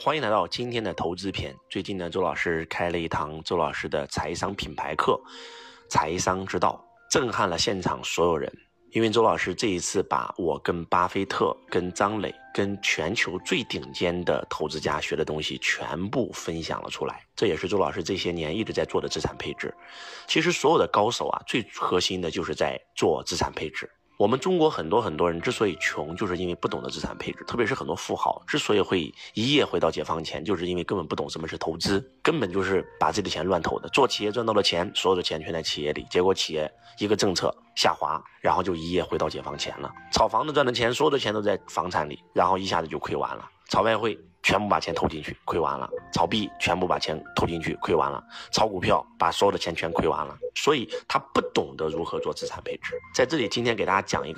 欢迎来到今天的投资篇。最近呢，周老师开了一堂周老师的财商品牌课《财商之道》，震撼了现场所有人。因为周老师这一次把我跟巴菲特、跟张磊、跟全球最顶尖的投资家学的东西全部分享了出来，这也是周老师这些年一直在做的资产配置。其实所有的高手啊，最核心的就是在做资产配置。我们中国很多很多人之所以穷，就是因为不懂得资产配置。特别是很多富豪之所以会一夜回到解放前，就是因为根本不懂什么是投资，根本就是把自己的钱乱投的。做企业赚到了钱，所有的钱全在企业里，结果企业一个政策下滑，然后就一夜回到解放前了。炒房子赚的钱，所有的钱都在房产里，然后一下子就亏完了。炒外汇。全部把钱投进去，亏完了；炒币，全部把钱投进去，亏完了；炒股票，把所有的钱全亏完了。所以他不懂得如何做资产配置。在这里，今天给大家讲一个。